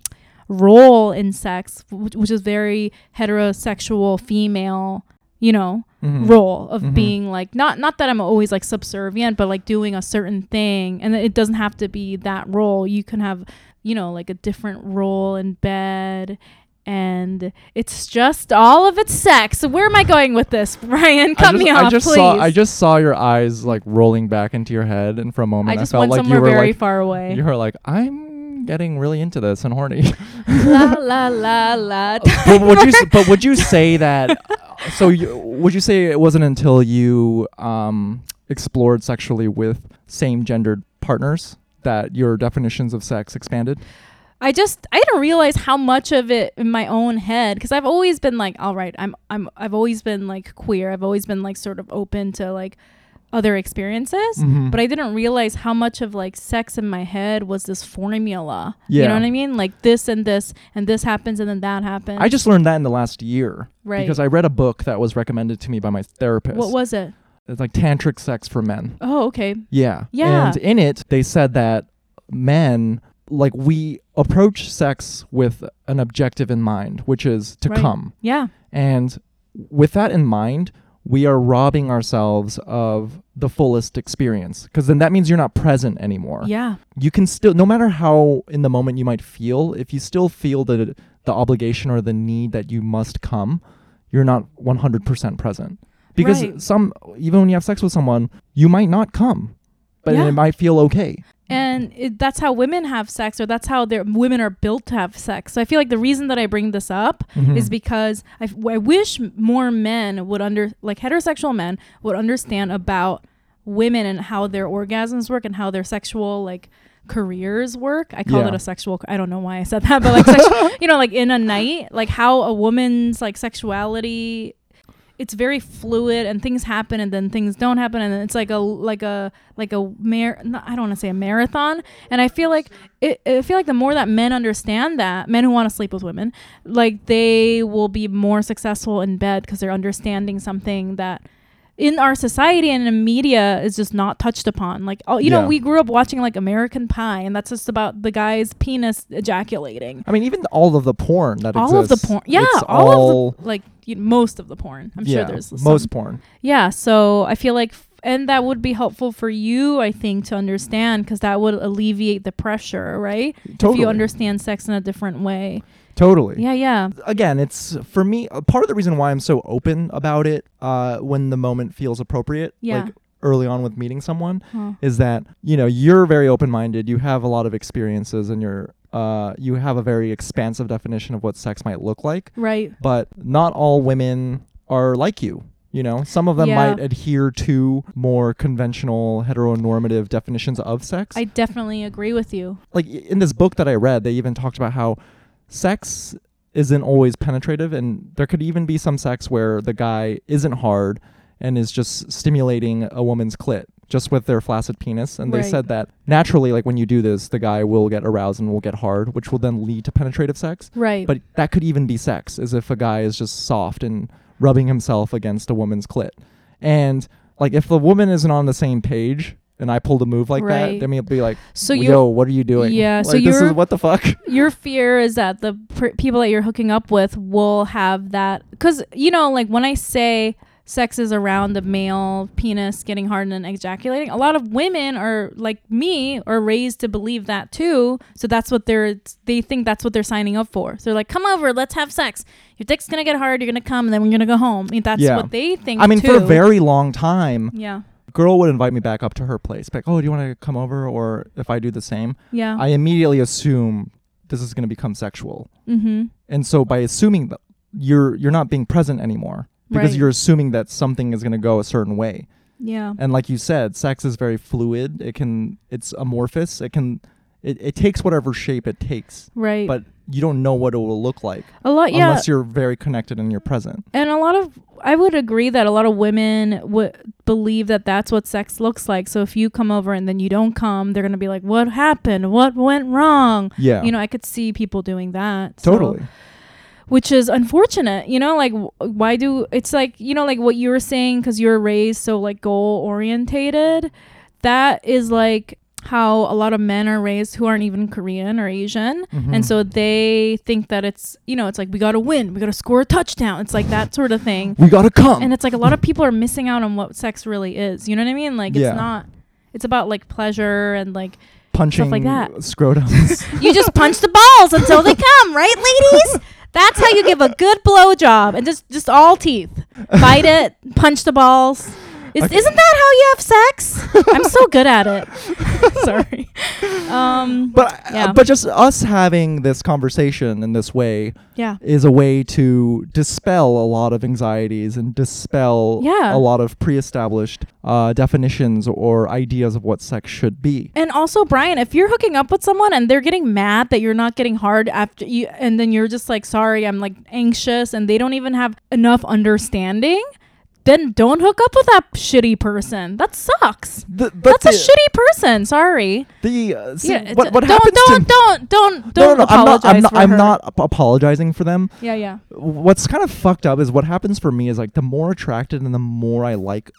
role in sex which, which is very heterosexual female you know Mhm. role of Mhm. being like not not that I'm always like subservient but like doing a certain thing and it doesn't have to be that role you can have you know like a different role in bed and it's just all of it's sex so where am I going with this Brian cut just, me off I just please saw I just saw your eyes like rolling back into your head, and for a moment I I, felt like you were very like far away you were like I'm getting really into this and horny. la la la la but would you but would you say that? So you, would you say it wasn't until you um, explored sexually with same gendered partners that your definitions of sex expanded? I just I didn't realize how much of it in my own head because I've always been like, all right, I'm I'm I've always been like queer. I've always been like sort of open to like other experiences. Mhm. But I didn't realize how much of like sex in my head was this formula. Yeah. You know what I mean? Like this and this and this happens and then that happens. I just learned that in the last year right. because I read a book that was recommended to me by my therapist. what was it? it's like tantric sex for men. Oh, okay. Yeah. Yeah. And in it, they said that men, like, we approach sex with an objective in mind, which is to Right. come. Yeah. And with that in mind, we are robbing ourselves of the fullest experience because then that means you're not present anymore. Yeah. You can still, no matter how in the moment you might feel, if you still feel the the obligation or the need that you must come, you're not 100% present. Because Right. some, even when you have sex with someone, you might not come, but Yeah. it might feel okay. And it, that's how women have sex or that's how their women are built to have sex so i feel like the reason that i bring this up Mhm. is because I wish more men would under like heterosexual men would understand about women and how their orgasms work and how their sexual like careers work i called Yeah. it a sexual i don't know why i said that but like sex, you know like in a night like how a woman's like sexuality it's very fluid and things happen and then things don't happen. And it's like a like a like a mar I don't want to say a marathon. And I feel like it, I feel like the more that men understand that men who want to sleep with women like they will be more successful in bed because they're understanding something that in our society and in media is just not touched upon like oh you know we grew up watching like American Pie and that's just about the guy's penis ejaculating I mean, even all of the porn that all of the porn yeah it's all, all of the like you most of the porn I'm yeah, sure there's most porn. yeah, so I feel like, f- and that would be helpful for you, I think, to understand because that would alleviate the pressure, right? Totally. If you understand sex in a different way. Totally. Yeah, yeah. Again, it's for me. uh, Part of the reason why I'm so open about it, uh, when the moment feels appropriate, Yeah. like early on with meeting someone, Huh. is that you know you're very open-minded. You have a lot of experiences, and you're uh, you have a very expansive definition of what sex might look like. Right. But not all women are like you. You know, some of them Yeah. might adhere to more conventional heteronormative definitions of sex. I definitely agree with you. like in this book that I read, they even talked about how sex isn't always penetrative, and there could even be some sex where the guy isn't hard and is just stimulating a woman's clit just with their flaccid penis. And they said that naturally, like when you do this, the guy will get aroused and will get hard, which will then lead to penetrative sex. Right. But that could even be sex, as if a guy is just soft and rubbing himself against a woman's clit. And like if the woman isn't on the same page and I pulled a move like that, Right. then we'll be like, so yo, what are you doing? Yeah, so this is what the fuck. your fear is that the pr- people that you're hooking up with will have that because you know like when i say sex is around the male penis getting hard and ejaculating a lot of women are like me are raised to believe that too so that's what they're they think that's what they're signing up for so they're like come over let's have sex your dick's gonna get hard you're gonna come and then we're gonna go home I mean, that's Yeah. what they think I mean, too. for a very long time, yeah girl would invite me back up to her place. Like, oh, do you want to come over? Or if I do the same, yeah I immediately assume this is going to become sexual. mm-hmm And so by assuming that you're you're not being present anymore because Right. you're assuming that something is going to go a certain way. yeah And like you said, sex is very fluid. It can it's amorphous. It can it, it takes whatever shape it takes. right But you don't know what it will look like a lot yeah unless you're very connected and you're present. and a lot of i would agree that a lot of women would believe that that's what sex looks like so if you come over and then you don't come they're gonna be like what happened what went wrong Yeah. you know i could see people doing that so- totally. which is unfortunate you know like w- why do it's like you know like what you were saying because you're raised so like goal orientated that is like how a lot of men are raised who aren't even korean or asian Mhm. and so they think that it's you know it's like we gotta win we gotta score a touchdown it's like that sort of thing we got to come. and it's like a lot of people are missing out on what sex really is you know what i mean like Yeah. it's not it's about like pleasure and like punching like that. scrotums. you just punch the balls until they come right ladies that's how you give a good blow job and just just all teeth bite it punch the balls is, Okay. isn't that how you have sex i'm so good at it sorry um but Yeah. uh, but just us having this conversation in this way yeah is a way to dispel a lot of anxieties and dispel Yeah. a lot of pre-established uh, definitions or ideas of what sex should be. And also, Brian, if you're hooking up with someone and they're getting mad that you're not getting hard after you, and then you're just like, sorry, I'm like anxious, and they don't even have enough understanding, then don't hook up with that shitty person. That sucks. The, That's a shitty person. Sorry. The uh, see, yeah, what, what don't, happens don't, to don't, don't, no, don't no, no, I'm not. I'm not. I'm not ap- apologizing for them. Yeah, yeah. What's kind of fucked up is what happens for me is like the more attracted and the more I like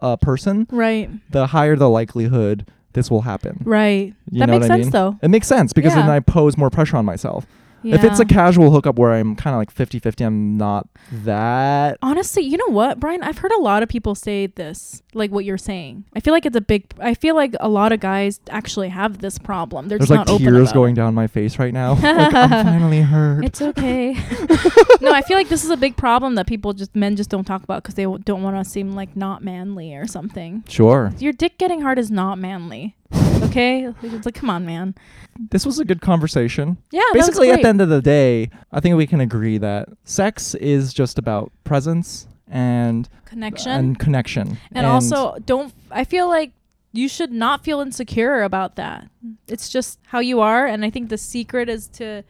a person, Right, the higher the likelihood this will happen. right. You that makes sense, mean? though. It makes sense because then I pose more pressure on myself. If it's a casual hookup where I'm kind of like 50-50, I'm not that. Honestly, you know what, Brian? I've heard a lot of people say this, like what you're saying. I feel like it's a big. I feel like a lot of guys actually have this problem. They're There's just like not open tears going it. down my face right now. like I'm finally hurt. It's okay. no, I feel like this is a big problem that people just men just don't talk about because they w- don't want to seem like not manly or something. sure. Your dick getting hard is not manly. Okay, it's like come on, man. This was a good conversation. Yeah, Basically, at the end of the day, I think we can agree that sex is just about presence and connection. and connection. and also don't i feel like you should not feel insecure about that. It's just how you are and i think the secret is to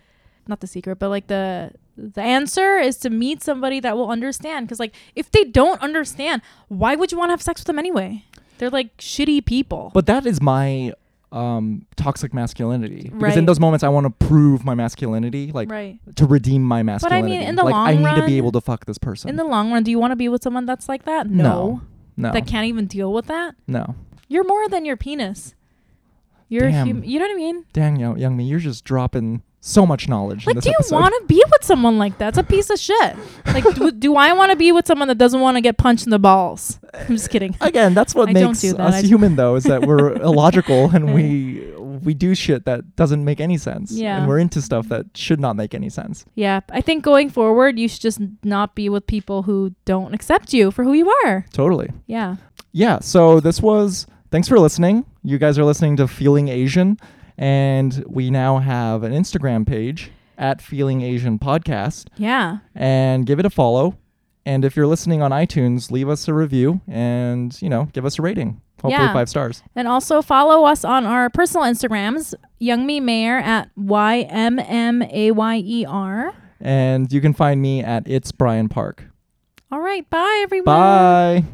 not the secret but like the the answer is to meet somebody that will understand. Because like if they don't understand why would you want to have sex with them anyway? They're like shitty people. But that is my um toxic masculinity. Because in those moments I want to prove my masculinity like right. to redeem my masculinity. But I mean, in the like I long need to be able to fuck this person. in the long run do you want to be with someone that's like that? No, no. That can't even deal with that? No. You're more than your penis. You're Damn. hum- you know what i mean? Dang yo Youngmi you're just dropping so much knowledge in Like, do you want to be with someone like that? It's a piece of shit. Like, do, do I want to be with someone that doesn't want to get punched in the balls? I'm just kidding. again that's what I makes do that. us human though is that we're illogical and we we do shit that doesn't make any sense Yeah. and we're into stuff that should not make any sense Yeah, I think going forward, you should just not be with people who don't accept you for who you are. totally Yeah. yeah so this was thanks for listening you guys are listening to feeling asian and we now have an instagram page at feeling asian podcast Yeah. and give it a follow and if you're listening on itunes leave us a review and you know give us a rating hopefully Yeah. five stars And also follow us on our personal Instagrams, Youngmi Mayer at Y M M A Y E R. and you can find me at it's brian park All right. Bye, everyone. bye